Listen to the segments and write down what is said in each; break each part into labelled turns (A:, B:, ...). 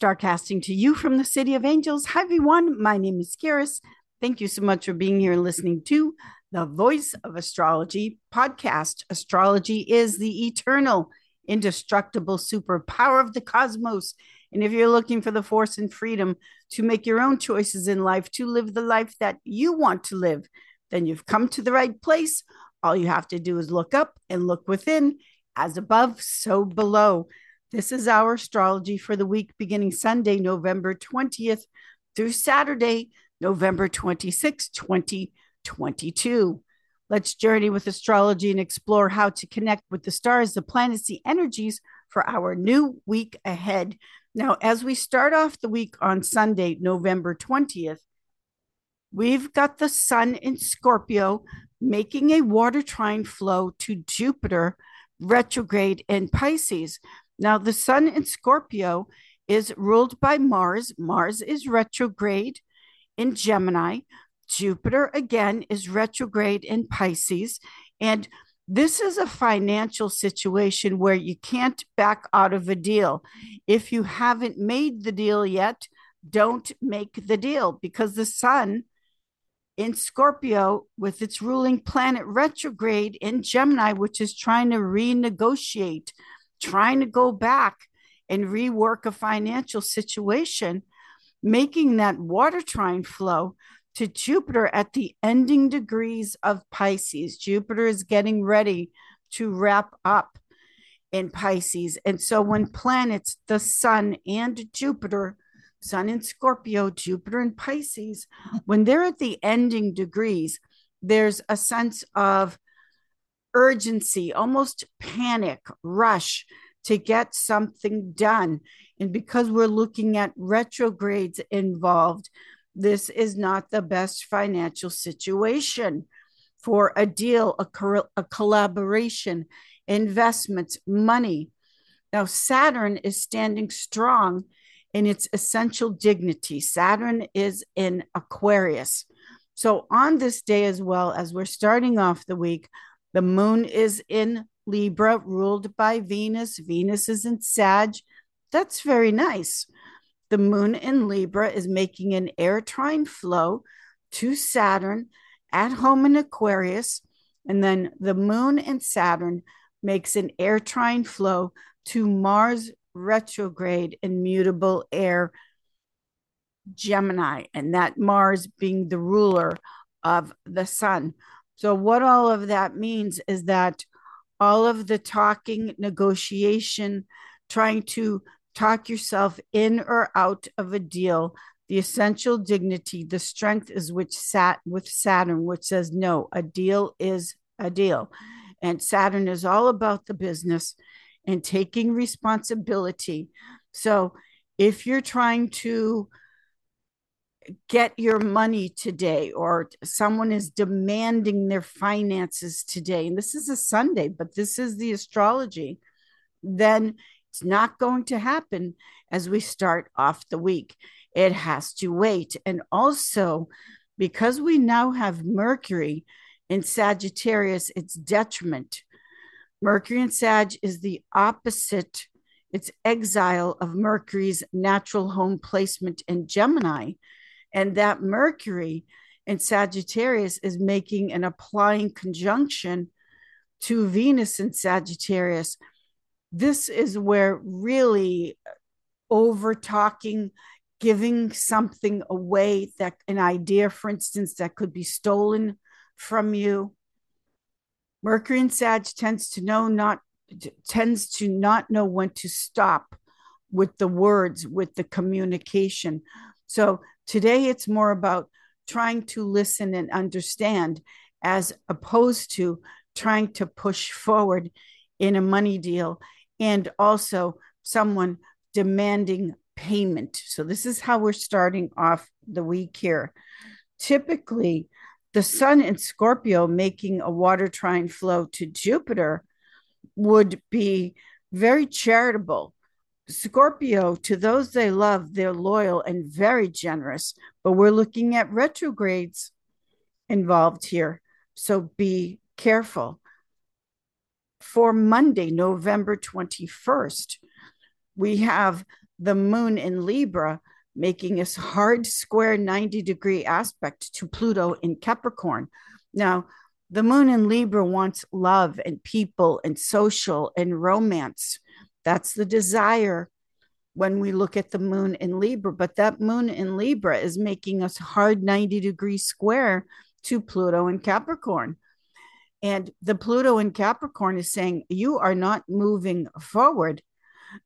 A: Starcasting to you from the City of Angels. Hi, everyone. My name is Karis. Thank you so much for being here and listening to the Voice of Astrology podcast. Astrology is the eternal, indestructible superpower of the cosmos. And if you're looking for the force and freedom to make your own choices in life, to live the life that you want to live, then you've come to the right place. All you have to do is look up and look within, as above, so below. This is our astrology for the week beginning Sunday, November 20th through Saturday, November 26, 2022. Let's journey with astrology and explore how to connect with the stars, the planets, the energies for our new week ahead. Now, as we start off the week on Sunday, November 20th, we've got the sun in Scorpio making a water trine flow to Jupiter retrograde in Pisces. Now, the sun in Scorpio is ruled by Mars. Mars is retrograde in Gemini. Jupiter, again, is retrograde in Pisces. And this is a financial situation where you can't back out of a deal. If you haven't made the deal yet, don't make the deal because the sun in Scorpio, with its ruling planet retrograde in Gemini, which is trying to renegotiate trying to go back and rework a financial situation, making that water trine flow to Jupiter at the ending degrees of Pisces. Jupiter is getting ready to wrap up in Pisces. And so when planets, the sun and Jupiter, sun in Scorpio, Jupiter in Pisces, when they're at the ending degrees, there's a sense of urgency, almost panic, rush to get something done. And because we're looking at retrogrades involved, this is not the best financial situation for a deal, a, a collaboration, investments, money. Now, Saturn is standing strong in its essential dignity. Saturn is in Aquarius. So, on this day, as well as we're starting off the week, the moon is in Libra, ruled by Venus. Venus is in Sag. That's very nice. The moon in Libra is making an air trine flow to Saturn at home in Aquarius. And then the moon in Saturn makes an air trine flow to Mars retrograde in mutable air Gemini, and that Mars being the ruler of the sun. So, what all of that means is that all of the talking, negotiation, trying to talk yourself in or out of a deal, the essential dignity, the strength is which sat with Saturn, which says, no, a deal is a deal. And Saturn is all about the business and taking responsibility. So, if you're trying to get your money today or someone is demanding their finances today. And this is a sunday but this is the astrology. Then it's not going to happen as we start off the week. It has to wait. And also because we now have mercury in sagittarius it's detriment. Mercury in sag is the opposite. It's exile of mercury's natural home placement in gemini and that Mercury in Sagittarius is making an applying conjunction to Venus in Sagittarius. This is where really over talking, giving something away that an idea, for instance, that could be stolen from you. Mercury in Sag tends to know not tends to not know when to stop with the words, with the communication. So Today, it's more about trying to listen and understand as opposed to trying to push forward in a money deal and also someone demanding payment. So, this is how we're starting off the week here. Typically, the sun in Scorpio making a water trine flow to Jupiter would be very charitable Scorpio, to those they love, they're loyal and very generous, but we're looking at retrogrades involved here. So be careful. For Monday, November 21st, we have the moon in Libra, making a hard square 90 degree aspect to Pluto in Capricorn. Now, the moon in Libra wants love and people and social and romance. That's the desire when we look at the moon in Libra. But that moon in Libra is making a hard 90 degree square to Pluto in Capricorn. And the Pluto in Capricorn is saying, You are not moving forward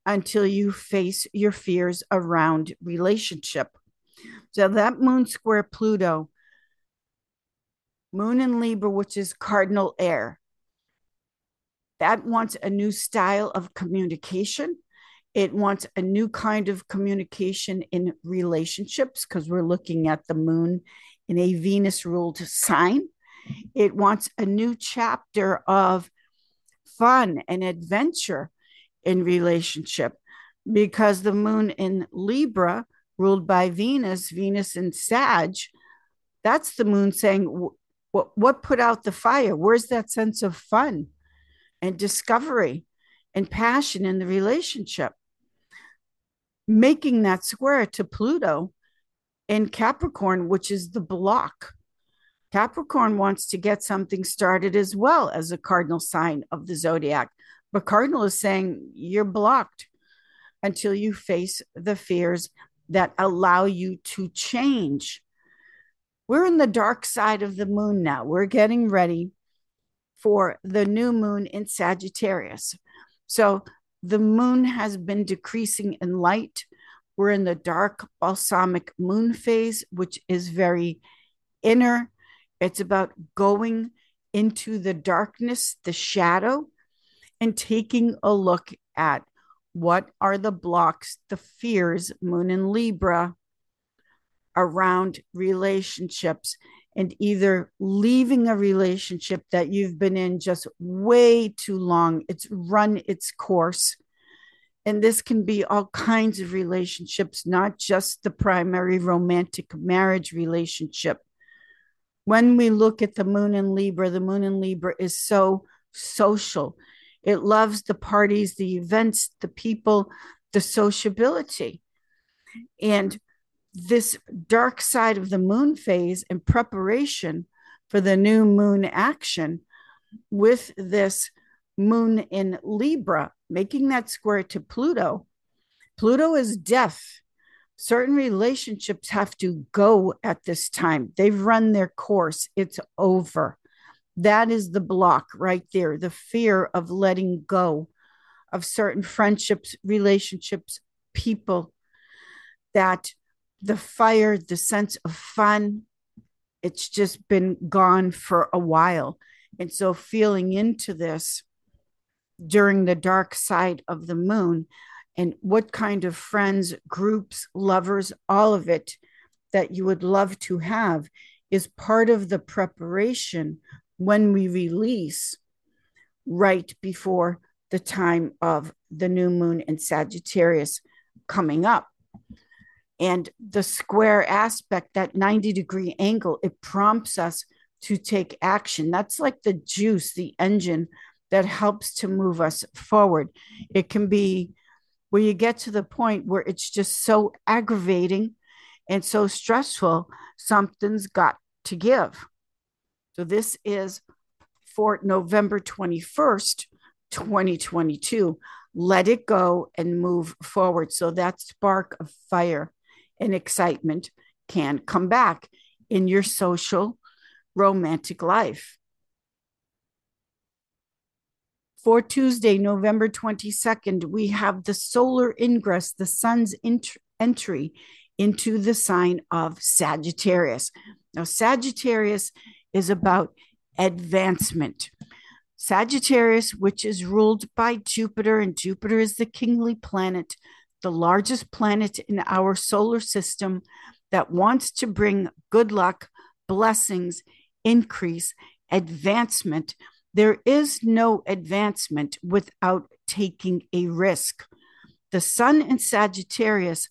A: until you face your fears around relationship. So that moon square Pluto, moon in Libra, which is cardinal air, that wants a new style of communication. It wants a new kind of communication in relationships because we're looking at the moon in a Venus ruled sign. It wants a new chapter of fun and adventure in relationship because the moon in Libra, ruled by Venus, Venus in Sag, that's the moon saying, what, what put out the fire? Where's that sense of fun and discovery and passion in the relationship? Making that square to Pluto in Capricorn, which is the block. Capricorn wants to get something started as well as a cardinal sign of the zodiac. But Cardinal is saying you're blocked until you face the fears that allow you to change. We're in the dark side of the moon now. We're getting ready for the new moon in Sagittarius. So the moon has been decreasing in light. We're in the dark balsamic moon phase, which is very inner. It's about going into the darkness, the shadow, and taking a look at what are the blocks, the fears, Moon and Libra, around relationships and either leaving a relationship that you've been in just way too long, it's run its course. And this can be all kinds of relationships, not just the primary romantic marriage relationship. When we look at the moon in Libra, the moon in Libra is so social. It loves the parties, the events, the people, the sociability. And this dark side of the moon phase in preparation for the new moon action with this moon in Libra, making that square to Pluto. Pluto is death. Certain relationships have to go at this time. They've run their course, it's over. That is the block right there the fear of letting go of certain friendships, relationships, people, that the fire, the sense of fun, it's just been gone for a while. And so, feeling into this during the dark side of the moon, and what kind of friends, groups, lovers, all of it that you would love to have is part of the preparation when we release right before the time of the new moon in Sagittarius coming up. And the square aspect, that 90 degree angle, it prompts us to take action. That's like the juice, the engine that helps to move us forward. It can be where you get to the point where it's just so aggravating and so stressful, something's got to give. So this is for November 21st, 2022. Let it go and move forward. So that spark of fire and excitement can come back in your social romantic life. For Tuesday, November 22nd, we have the solar ingress, the sun's ent- entry into the sign of Sagittarius. Now, Sagittarius is about advancement. Sagittarius, which is ruled by Jupiter, and Jupiter is the kingly planet, the largest planet in our solar system that wants to bring good luck, blessings, increase, advancement. There is no advancement without taking a risk. The sun in Sagittarius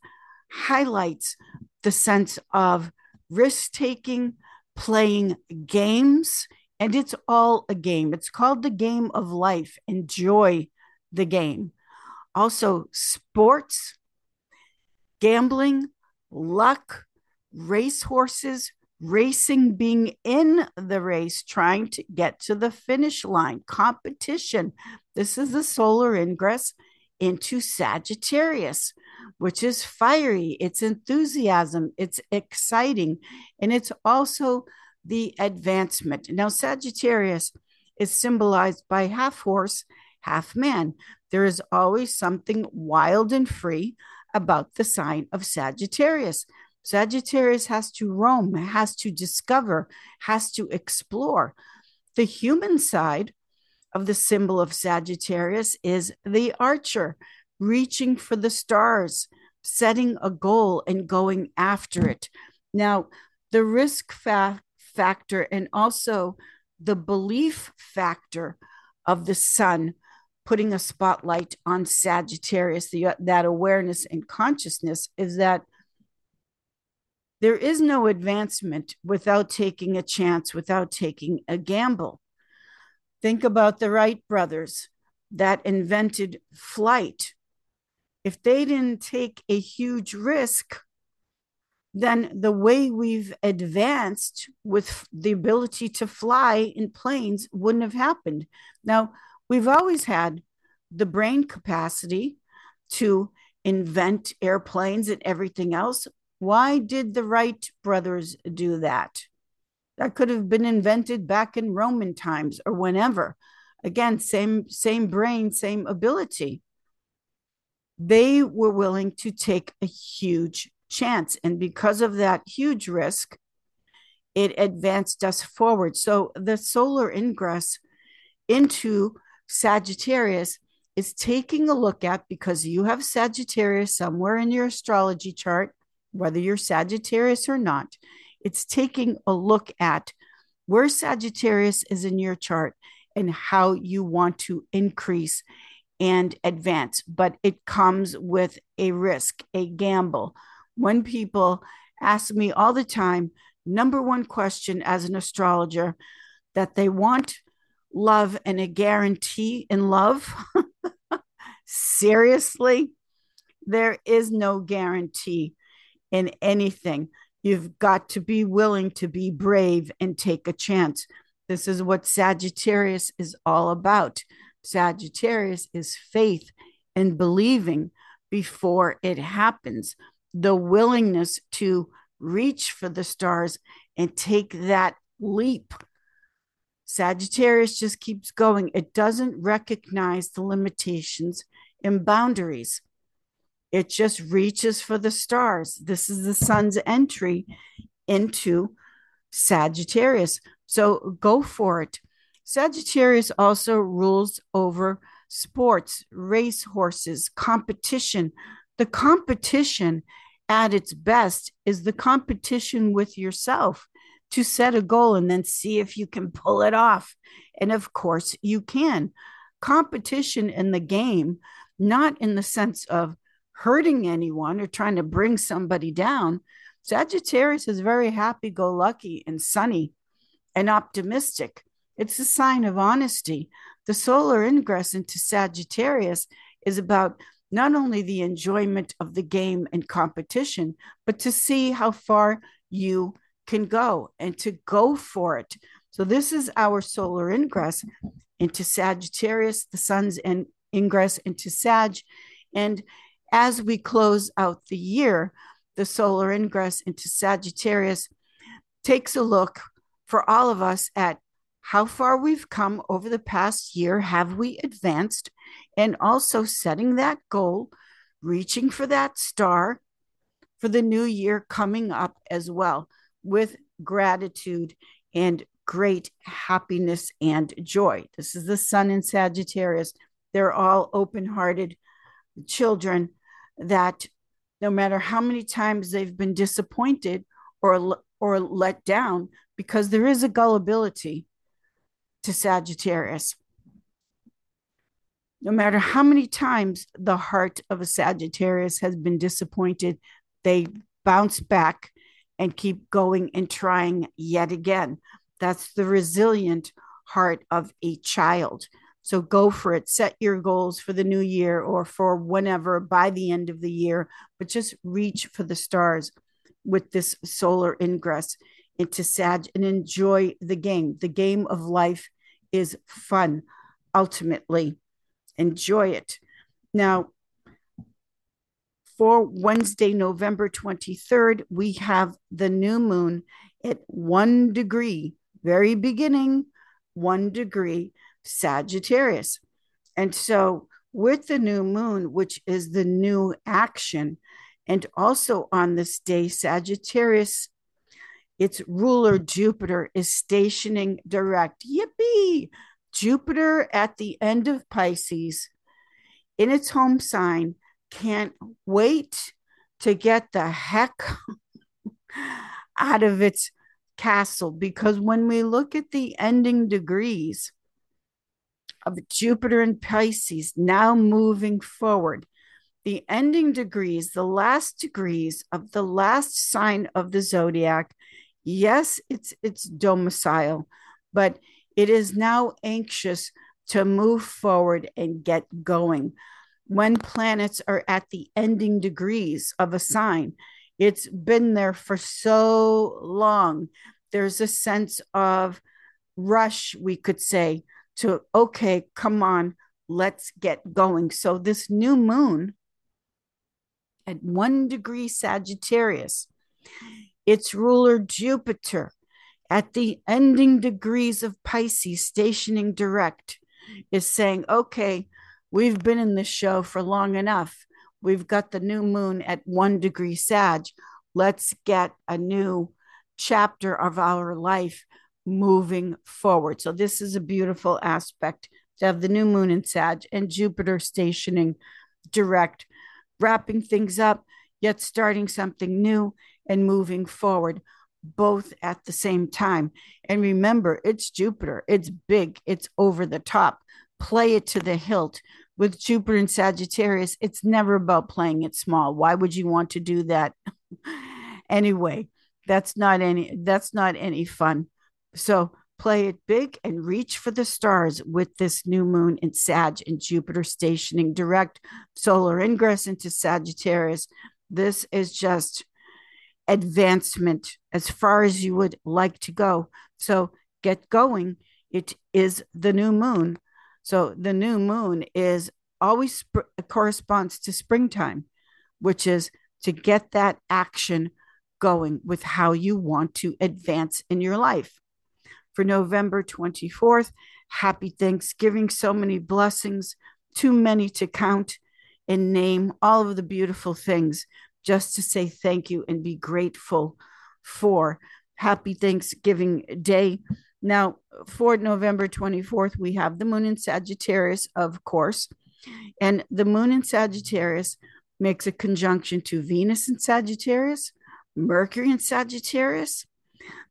A: highlights the sense of risk taking, playing games, and it's all a game. It's called the game of life. Enjoy the game. Also, sports gambling, luck, racehorses, racing, being in the race, trying to get to the finish line, competition. This is the solar ingress into Sagittarius, which is fiery, it's enthusiasm, it's exciting, and it's also the advancement. Now, Sagittarius is symbolized by half horse, half man. There is always something wild and free about the sign of Sagittarius. Sagittarius has to roam, has to discover, has to explore. The human side of the symbol of Sagittarius is the archer, reaching for the stars, setting a goal and going after it. Now, the risk fa- factor and also the belief factor of the sun putting a spotlight on Sagittarius, the, uh, that awareness and consciousness is that there is no advancement without taking a chance, without taking a gamble. Think about the Wright brothers that invented flight. If they didn't take a huge risk, then the way we've advanced with the ability to fly in planes wouldn't have happened. Now, we've always had the brain capacity to invent airplanes and everything else, why did the Wright brothers do that? That could have been invented back in Roman times or whenever. Again, same same brain, same ability. They were willing to take a huge chance and because of that huge risk, it advanced us forward. So the solar ingress into Sagittarius is taking a look at because you have Sagittarius somewhere in your astrology chart whether you're Sagittarius or not, it's taking a look at where Sagittarius is in your chart and how you want to increase and advance. But it comes with a risk, a gamble. When people ask me all the time, number one question as an astrologer, that they want love and a guarantee in love. Seriously, there is no guarantee in anything. You've got to be willing to be brave and take a chance. This is what Sagittarius is all about. Sagittarius is faith and believing before it happens, the willingness to reach for the stars and take that leap. Sagittarius just keeps going. It doesn't recognize the limitations and boundaries. It just reaches for the stars. This is the sun's entry into Sagittarius. So go for it. Sagittarius also rules over sports, race horses, competition. The competition at its best is the competition with yourself to set a goal and then see if you can pull it off. And of course, you can. Competition in the game, not in the sense of hurting anyone or trying to bring somebody down. Sagittarius is very happy go lucky and sunny and optimistic. It's a sign of honesty. The solar ingress into Sagittarius is about not only the enjoyment of the game and competition, but to see how far you can go and to go for it. So, this is our solar ingress into Sagittarius, the sun's in, ingress into Sag. And as we close out the year, the solar ingress into Sagittarius takes a look for all of us at how far we've come over the past year. Have we advanced? And also setting that goal, reaching for that star for the new year coming up as well with gratitude and great happiness and joy. This is the sun in Sagittarius. They're all open hearted children that no matter how many times they've been disappointed or or let down because there is a gullibility to Sagittarius. No matter how many times the heart of a Sagittarius has been disappointed, they bounce back and keep going and trying yet again. That's the resilient heart of a child. So go for it. Set your goals for the new year or for whenever by the end of the year, but just reach for the stars with this solar ingress into Sag and enjoy the game. The game of life is fun, ultimately. Enjoy it. Now, for Wednesday, November 23rd, we have the new moon at one degree, very beginning, one degree Sagittarius. And so, with the new moon, which is the new action, and also on this day, Sagittarius, its ruler Jupiter is stationing direct. Yippee! Jupiter at the end of Pisces in its home sign can't wait to get the heck out of its castle because when we look at the ending degrees of Jupiter and Pisces now moving forward, the ending degrees, the last degrees of the last sign of the zodiac, yes, it's its domicile, but it is now anxious to move forward and get going. When planets are at the ending degrees of a sign, it's been there for so long. There's a sense of rush, we could say, to, okay, come on, let's get going. So, this new moon at one degree Sagittarius, its ruler Jupiter at the ending degrees of Pisces, stationing direct, is saying, okay, we've been in this show for long enough. We've got the new moon at one degree Sag. Let's get a new chapter of our life moving forward. So, this is a beautiful aspect to have the new moon in Sag and Jupiter stationing direct, wrapping things up, yet starting something new and moving forward, both at the same time. And remember, it's Jupiter, it's big, it's over the top. Play it to the hilt with Jupiter and Sagittarius, it's never about playing it small. Why would you want to do that? anyway, that's not any that's not any fun. So play it big and reach for the stars with this new moon in Sag and Jupiter stationing direct solar ingress into Sagittarius. This is just advancement as far as you would like to go. So get going. It is the new moon so the new moon is always sp- corresponds to springtime, which is to get that action going with how you want to advance in your life. For November 24th, happy Thanksgiving. So many blessings, too many to count and name all of the beautiful things just to say thank you and be grateful for. Happy Thanksgiving Day now, for November 24th, we have the moon in Sagittarius, of course. And the moon in Sagittarius makes a conjunction to Venus in Sagittarius, Mercury in Sagittarius.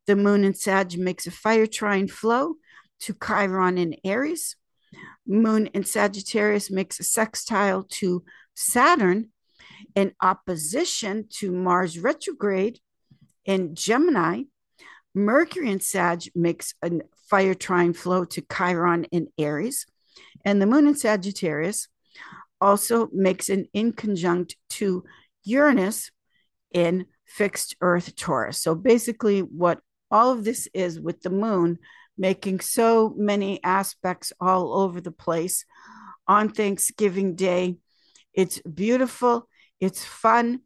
A: The moon in Sag makes a fire trine flow to Chiron in Aries. Moon in Sagittarius makes a sextile to Saturn in opposition to Mars retrograde in Gemini. Mercury and Sag makes a fire trine flow to Chiron in Aries, and the moon in Sagittarius also makes an inconjunct to Uranus in fixed Earth Taurus. So basically, what all of this is with the moon making so many aspects all over the place on Thanksgiving Day. It's beautiful, it's fun,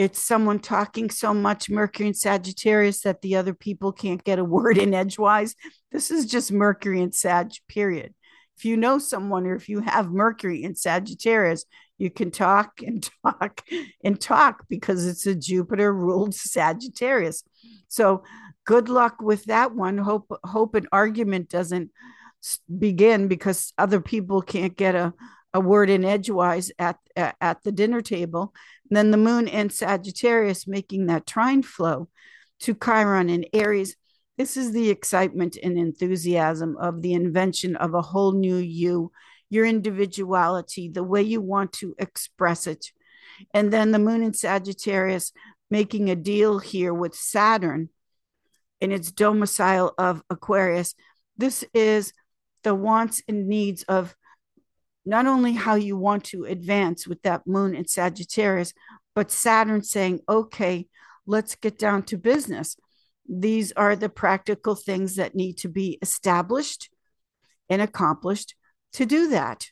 A: it's someone talking so much Mercury and Sagittarius that the other people can't get a word in edgewise. This is just Mercury and Sag, period. If you know someone or if you have Mercury in Sagittarius, you can talk and talk and talk because it's a Jupiter ruled Sagittarius. So good luck with that one. Hope hope an argument doesn't begin because other people can't get a a word in edgewise at, at, at the dinner table. Then the moon and Sagittarius making that trine flow to Chiron and Aries. This is the excitement and enthusiasm of the invention of a whole new you, your individuality, the way you want to express it. And then the moon in Sagittarius making a deal here with Saturn in its domicile of Aquarius. This is the wants and needs of not only how you want to advance with that moon in Sagittarius, but Saturn saying, okay, let's get down to business. These are the practical things that need to be established and accomplished to do that.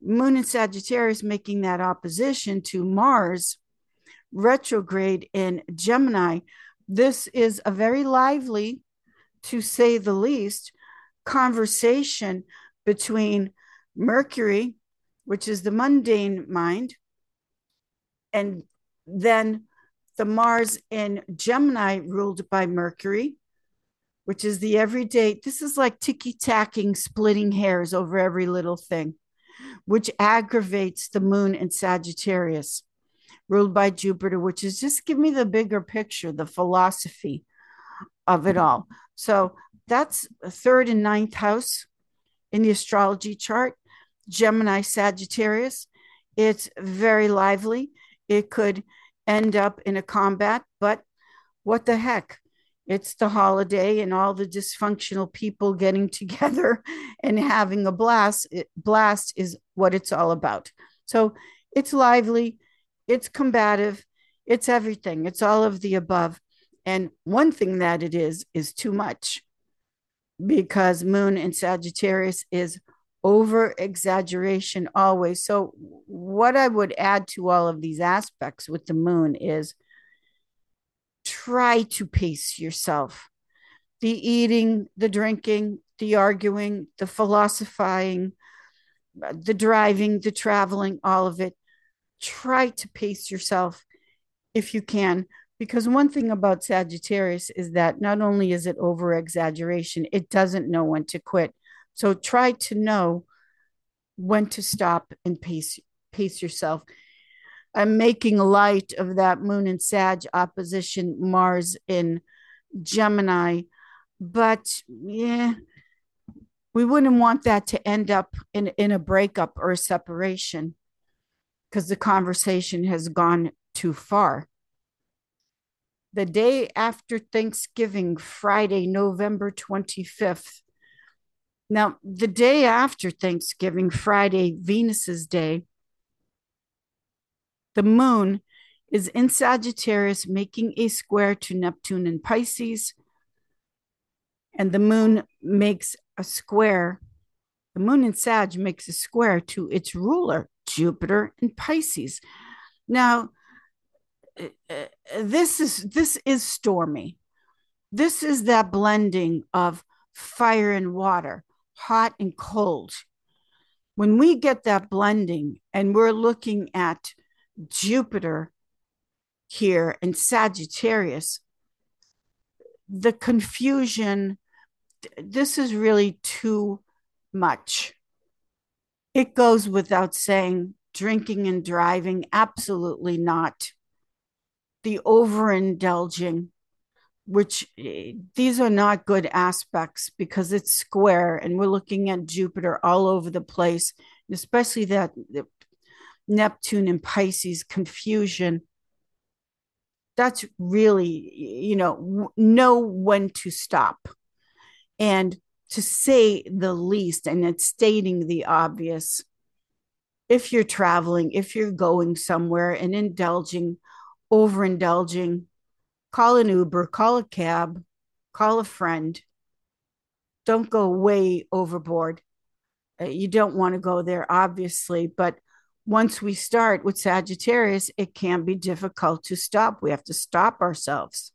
A: Moon in Sagittarius making that opposition to Mars retrograde in Gemini. This is a very lively, to say the least, conversation between Mercury, which is the mundane mind, and then the Mars in Gemini ruled by Mercury, which is the everyday. This is like ticky tacking, splitting hairs over every little thing, which aggravates the moon in Sagittarius, ruled by Jupiter, which is just give me the bigger picture, the philosophy of it all. So that's third and ninth house in the astrology chart. Gemini Sagittarius. It's very lively. It could end up in a combat, but what the heck? It's the holiday and all the dysfunctional people getting together and having a blast. It, blast is what it's all about. So it's lively, it's combative, it's everything. It's all of the above. And one thing that it is is too much because Moon in Sagittarius is over exaggeration always. So, what I would add to all of these aspects with the moon is try to pace yourself. The eating, the drinking, the arguing, the philosophizing, the driving, the traveling, all of it. Try to pace yourself if you can. Because one thing about Sagittarius is that not only is it over exaggeration, it doesn't know when to quit so try to know when to stop and pace pace yourself. I'm making light of that Moon and Sag opposition, Mars in Gemini, but yeah, we wouldn't want that to end up in, in a breakup or a separation because the conversation has gone too far. The day after Thanksgiving, Friday, November 25th, now, the day after Thanksgiving, Friday, Venus's day, the moon is in Sagittarius, making a square to Neptune and Pisces. And the moon makes a square. The moon in Sag makes a square to its ruler, Jupiter and Pisces. Now, this is this is stormy. This is that blending of fire and water hot and cold. When we get that blending and we're looking at Jupiter here and Sagittarius, the confusion, this is really too much. It goes without saying, drinking and driving, absolutely not. The overindulging, which eh, these are not good aspects because it's square and we're looking at Jupiter all over the place, especially that Neptune and Pisces confusion. That's really, you know, know when to stop and to say the least, and it's stating the obvious. If you're traveling, if you're going somewhere and indulging, overindulging, call an Uber, call a cab, call a friend. Don't go way overboard. Uh, you don't want to go there, obviously, but once we start with Sagittarius, it can be difficult to stop. We have to stop ourselves.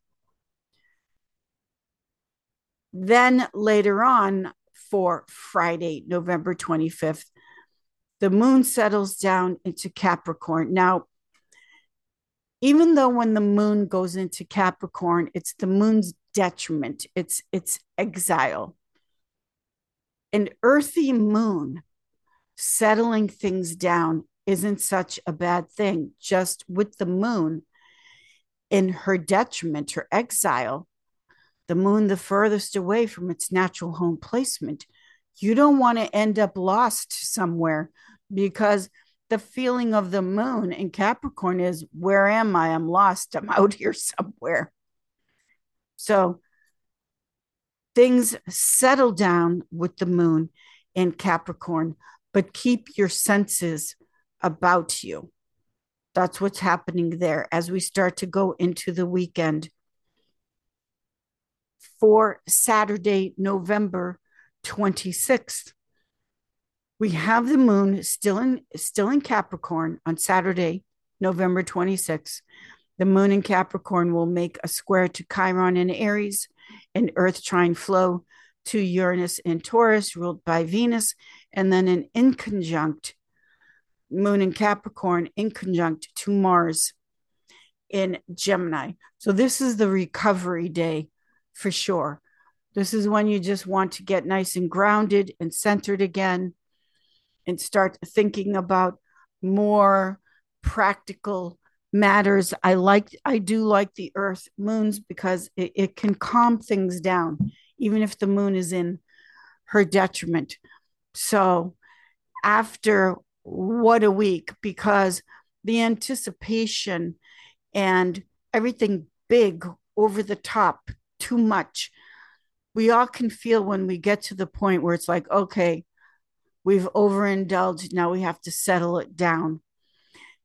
A: Then later on, for Friday, November 25th, the moon settles down into Capricorn. Now, even though when the moon goes into Capricorn, it's the moon's detriment, it's it's exile. An earthy moon settling things down isn't such a bad thing. Just with the moon in her detriment, her exile, the moon the furthest away from its natural home placement, you don't want to end up lost somewhere because the feeling of the moon in Capricorn is where am I? I'm lost. I'm out here somewhere. So things settle down with the moon in Capricorn. but keep your senses about you. That's what's happening there as we start to go into the weekend. For Saturday, November 26th, we have the moon still in still in Capricorn on Saturday, November 26th. The moon in Capricorn will make a square to Chiron in Aries, an earth trine flow to Uranus in Taurus, ruled by Venus, and then an inconjunct moon in Capricorn in conjunct to Mars in Gemini. So this is the recovery day for sure. This is when you just want to get nice and grounded and centered again and start thinking about more practical matters. I like I do like the earth moons because it, it can calm things down, even if the moon is in her detriment. So after what a week because the anticipation and everything big over the top too much we all can feel when we get to the point where it's like okay we've overindulged. Now we have to settle it down.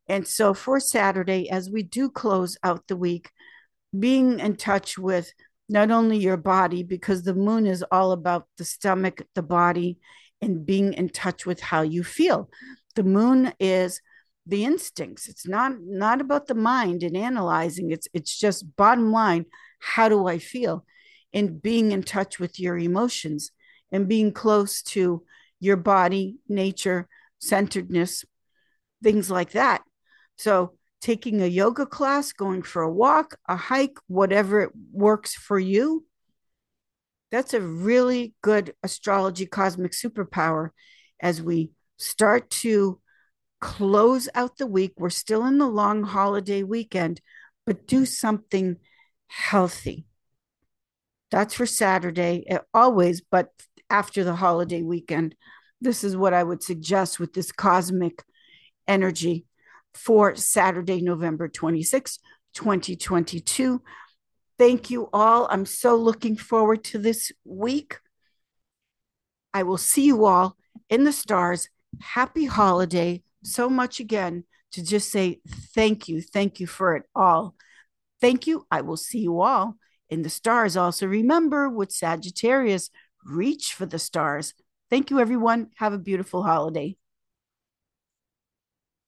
A: And so for saturday as we do close out the week being in touch with not only your body because the moon is all about the stomach the body and being in touch with how you feel. The moon is the instincts. It's not not about the mind and analyzing. It's it's just bottom line how do i feel? And being in touch with your emotions and being close to your body nature centeredness things like that so taking a yoga class going for a walk a hike whatever works for you that's a really good astrology cosmic superpower as we start to close out the week. We're still in the long holiday weekend, but do something healthy. That's for Saturday, eh, always, but after the holiday weekend. This is what I would suggest with this cosmic energy for Saturday, November 26, 2022. Thank you all. I'm so looking forward to this week. I will see you all in the stars happy holiday so much again to just say thank you. Thank you for it all. Thank you. I will see you all in the stars. Also, remember with Sagittarius, reach for the stars. Thank you, everyone. Have a beautiful holiday.